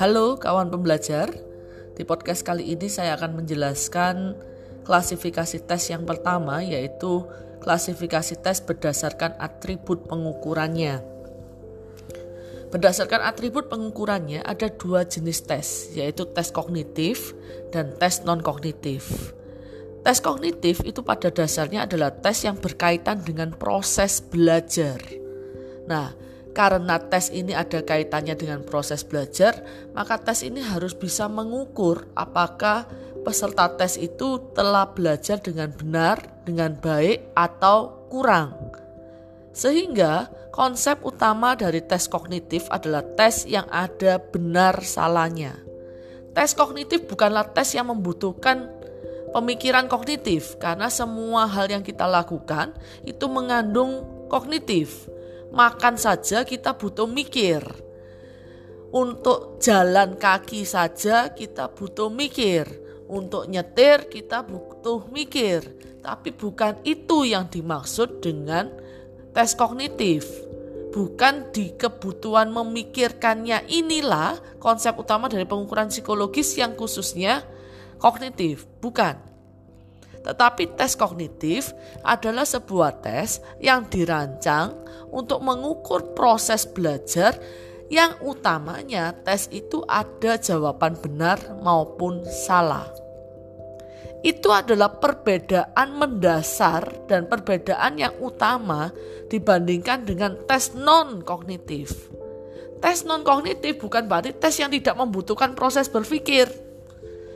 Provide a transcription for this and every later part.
Halo kawan pembelajar, di podcast kali ini saya akan menjelaskan klasifikasi tes yang pertama yaitu klasifikasi tes berdasarkan atribut pengukurannya. Berdasarkan atribut pengukurannya ada dua jenis tes yaitu tes kognitif dan tes non-kognitif. Tes kognitif itu pada dasarnya adalah tes yang berkaitan dengan proses belajar. Nah, karena tes ini ada kaitannya dengan proses belajar, maka tes ini harus bisa mengukur apakah peserta tes itu telah belajar dengan benar, dengan baik, atau kurang. Sehingga konsep utama dari tes kognitif adalah tes yang ada benar salahnya. Tes kognitif bukanlah tes yang membutuhkan pemikiran kognitif karena semua hal yang kita lakukan itu mengandung kognitif makan saja kita butuh mikir. Untuk jalan kaki saja kita butuh mikir. Untuk nyetir kita butuh mikir. Tapi bukan itu yang dimaksud dengan tes kognitif. Bukan di kebutuhan memikirkannya inilah konsep utama dari pengukuran psikologis yang khususnya kognitif. Bukan. Tetapi tes kognitif adalah sebuah tes yang dirancang untuk mengukur proses belajar yang utamanya tes itu ada jawaban benar maupun salah. Itu adalah perbedaan mendasar dan perbedaan yang utama dibandingkan dengan tes non-kognitif. Tes non-kognitif bukan berarti tes yang tidak membutuhkan proses berpikir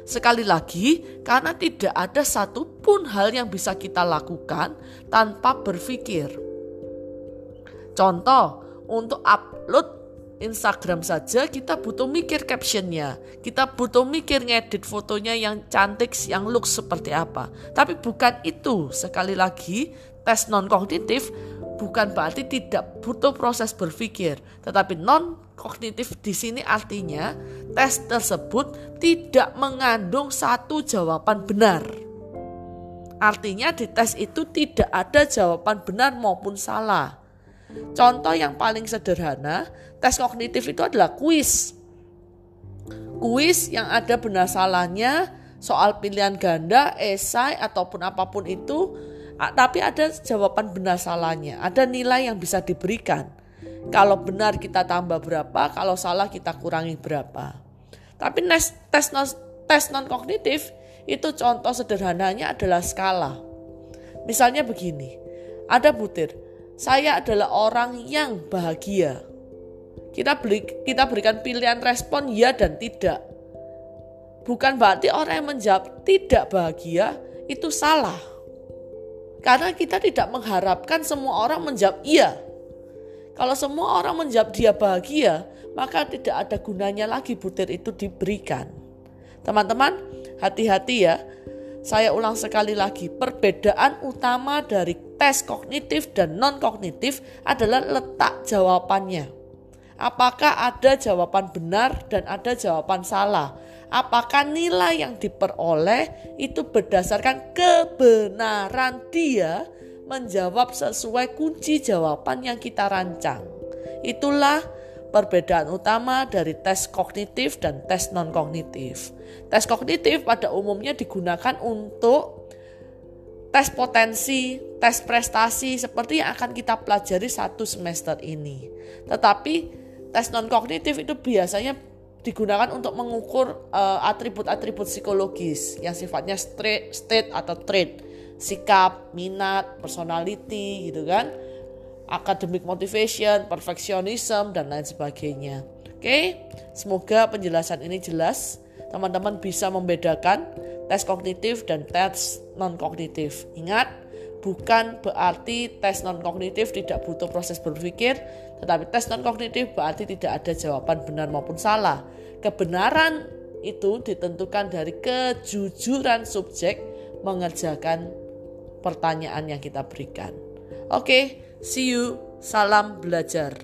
Sekali lagi, karena tidak ada satupun hal yang bisa kita lakukan tanpa berpikir. Contoh, untuk upload Instagram saja kita butuh mikir captionnya, kita butuh mikir ngedit fotonya yang cantik, yang look seperti apa. Tapi bukan itu, sekali lagi tes non kognitif bukan berarti tidak butuh proses berpikir, tetapi non kognitif di sini artinya tes tersebut tidak mengandung satu jawaban benar. Artinya di tes itu tidak ada jawaban benar maupun salah. Contoh yang paling sederhana, tes kognitif itu adalah kuis. Kuis yang ada benar salahnya, soal pilihan ganda, esai ataupun apa pun itu, tapi ada jawaban benar salahnya, ada nilai yang bisa diberikan. Kalau benar kita tambah berapa, kalau salah kita kurangi berapa. Tapi tes non, tes non kognitif itu contoh sederhananya adalah skala. Misalnya begini, ada butir, saya adalah orang yang bahagia. Kita beri, kita berikan pilihan respon ya dan tidak. Bukan berarti orang yang menjawab tidak bahagia itu salah. Karena kita tidak mengharapkan semua orang menjawab iya. Kalau semua orang menjawab dia bahagia, maka tidak ada gunanya lagi butir itu diberikan. Teman-teman, hati-hati ya. Saya ulang sekali lagi, perbedaan utama dari tes kognitif dan non-kognitif adalah letak jawabannya. Apakah ada jawaban benar dan ada jawaban salah? Apakah nilai yang diperoleh itu berdasarkan kebenaran dia menjawab sesuai kunci jawaban yang kita rancang. Itulah perbedaan utama dari tes kognitif dan tes non-kognitif. Tes kognitif pada umumnya digunakan untuk tes potensi, tes prestasi seperti yang akan kita pelajari satu semester ini. Tetapi tes non-kognitif itu biasanya digunakan untuk mengukur eh, atribut-atribut uh, psikologis yang sifatnya state, state atau trait sikap, minat, personality gitu kan. Academic motivation, perfectionism dan lain sebagainya. Oke, semoga penjelasan ini jelas. Teman-teman bisa membedakan tes kognitif dan tes non kognitif. Ingat, bukan berarti tes non kognitif tidak butuh proses berpikir, tetapi tes non kognitif berarti tidak ada jawaban benar maupun salah. Kebenaran itu ditentukan dari kejujuran subjek mengerjakan pertanyaan yang kita berikan. Oke, okay, see you. Salam belajar.